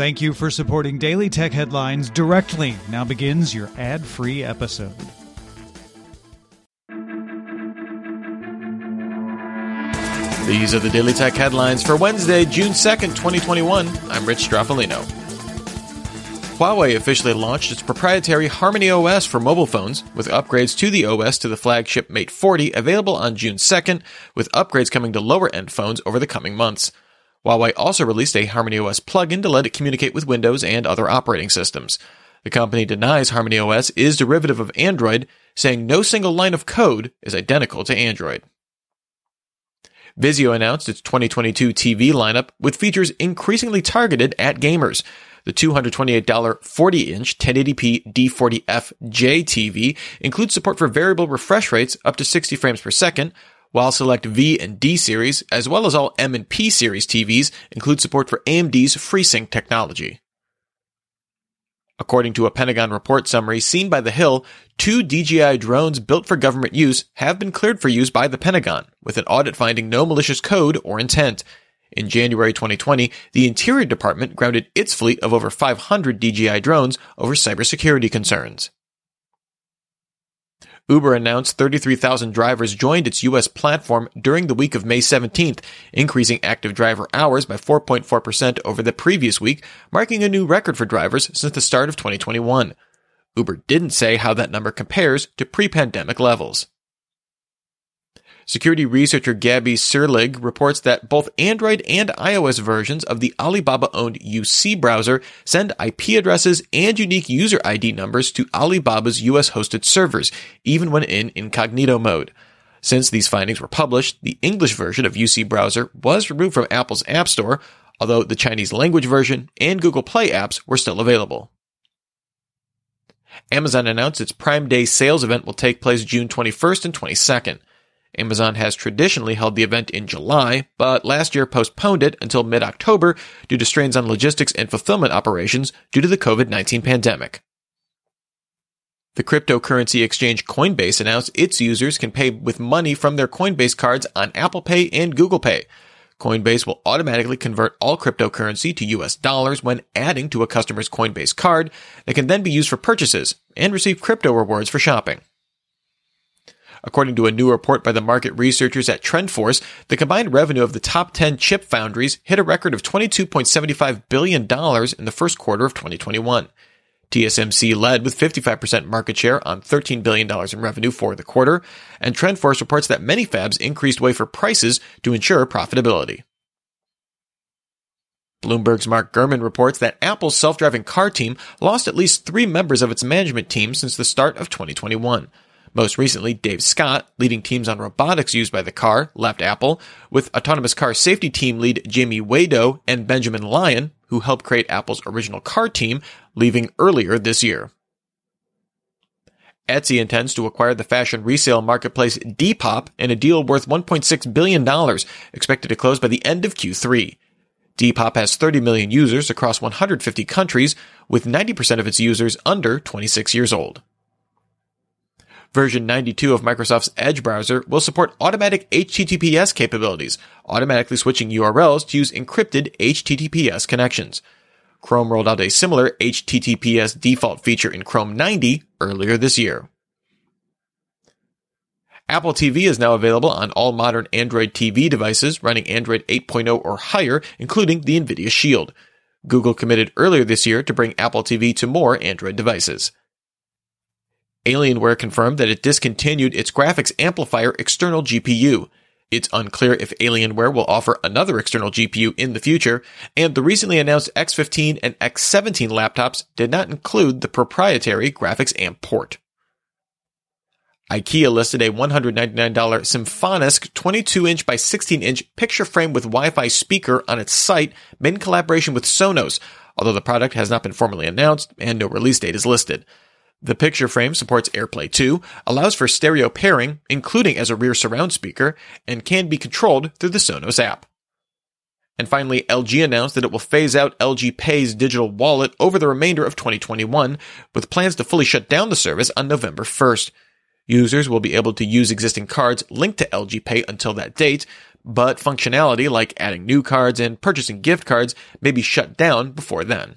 Thank you for supporting Daily Tech Headlines directly. Now begins your ad free episode. These are the Daily Tech Headlines for Wednesday, June 2nd, 2021. I'm Rich Stroffolino. Huawei officially launched its proprietary Harmony OS for mobile phones, with upgrades to the OS to the flagship Mate 40 available on June 2nd, with upgrades coming to lower end phones over the coming months. Huawei also released a Harmony OS plugin to let it communicate with Windows and other operating systems. The company denies Harmony OS is derivative of Android, saying no single line of code is identical to Android. Vizio announced its 2022 TV lineup with features increasingly targeted at gamers. The $228 40-inch 1080p D40F-J TV includes support for variable refresh rates up to 60 frames per second, while select V and D series, as well as all M and P series TVs, include support for AMD's FreeSync technology. According to a Pentagon report summary seen by The Hill, two DJI drones built for government use have been cleared for use by the Pentagon, with an audit finding no malicious code or intent. In January 2020, the Interior Department grounded its fleet of over 500 DJI drones over cybersecurity concerns. Uber announced 33,000 drivers joined its U.S. platform during the week of May 17th, increasing active driver hours by 4.4% over the previous week, marking a new record for drivers since the start of 2021. Uber didn't say how that number compares to pre-pandemic levels. Security researcher Gabi Cirlig reports that both Android and iOS versions of the Alibaba-owned UC browser send IP addresses and unique user ID numbers to Alibaba's US hosted servers, even when in incognito mode. Since these findings were published, the English version of UC browser was removed from Apple's App Store, although the Chinese language version and Google Play apps were still available. Amazon announced its Prime Day sales event will take place June 21st and 22nd. Amazon has traditionally held the event in July, but last year postponed it until mid-October due to strains on logistics and fulfillment operations due to the COVID-19 pandemic. The cryptocurrency exchange Coinbase announced its users can pay with money from their Coinbase cards on Apple Pay and Google Pay. Coinbase will automatically convert all cryptocurrency to US dollars when adding to a customer's Coinbase card that can then be used for purchases and receive crypto rewards for shopping. According to a new report by the market researchers at TrendForce, the combined revenue of the top 10 chip foundries hit a record of $22.75 billion in the first quarter of 2021. TSMC led with 55% market share on $13 billion in revenue for the quarter, and TrendForce reports that many fabs increased wafer prices to ensure profitability. Bloomberg's Mark Gurman reports that Apple's self-driving car team lost at least three members of its management team since the start of 2021. Most recently, Dave Scott, leading teams on robotics used by the car, left Apple, with autonomous car safety team lead Jaime Waydo and Benjamin Lyon, who helped create Apple's original car team, leaving earlier this year. Etsy intends to acquire the fashion resale marketplace Depop in a deal worth $1.6 billion, expected to close by the end of Q3. Depop has 30 million users across 150 countries, with 90% of its users under 26 years old. Version 92 of Microsoft's Edge browser will support automatic HTTPS capabilities, automatically switching URLs to use encrypted HTTPS connections. Chrome rolled out a similar HTTPS default feature in Chrome 90 earlier this year. Apple TV is now available on all modern Android TV devices running Android 8.0 or higher, including the NVIDIA Shield. Google committed earlier this year to bring Apple TV to more Android devices. Alienware confirmed that it discontinued its graphics amplifier external GPU. It's unclear if Alienware will offer another external GPU in the future, and the recently announced X15 and X17 laptops did not include the proprietary graphics amp port. IKEA listed a $199 Symfonisk 22-inch by 16-inch picture frame with Wi-Fi speaker on its site in collaboration with Sonos, although the product has not been formally announced and no release date is listed. The picture frame supports AirPlay 2, allows for stereo pairing, including as a rear surround speaker, and can be controlled through the Sonos app. And finally, LG announced that it will phase out LG Pay's digital wallet over the remainder of 2021, with plans to fully shut down the service on November 1st. Users will be able to use existing cards linked to LG Pay until that date, but functionality like adding new cards and purchasing gift cards may be shut down before then.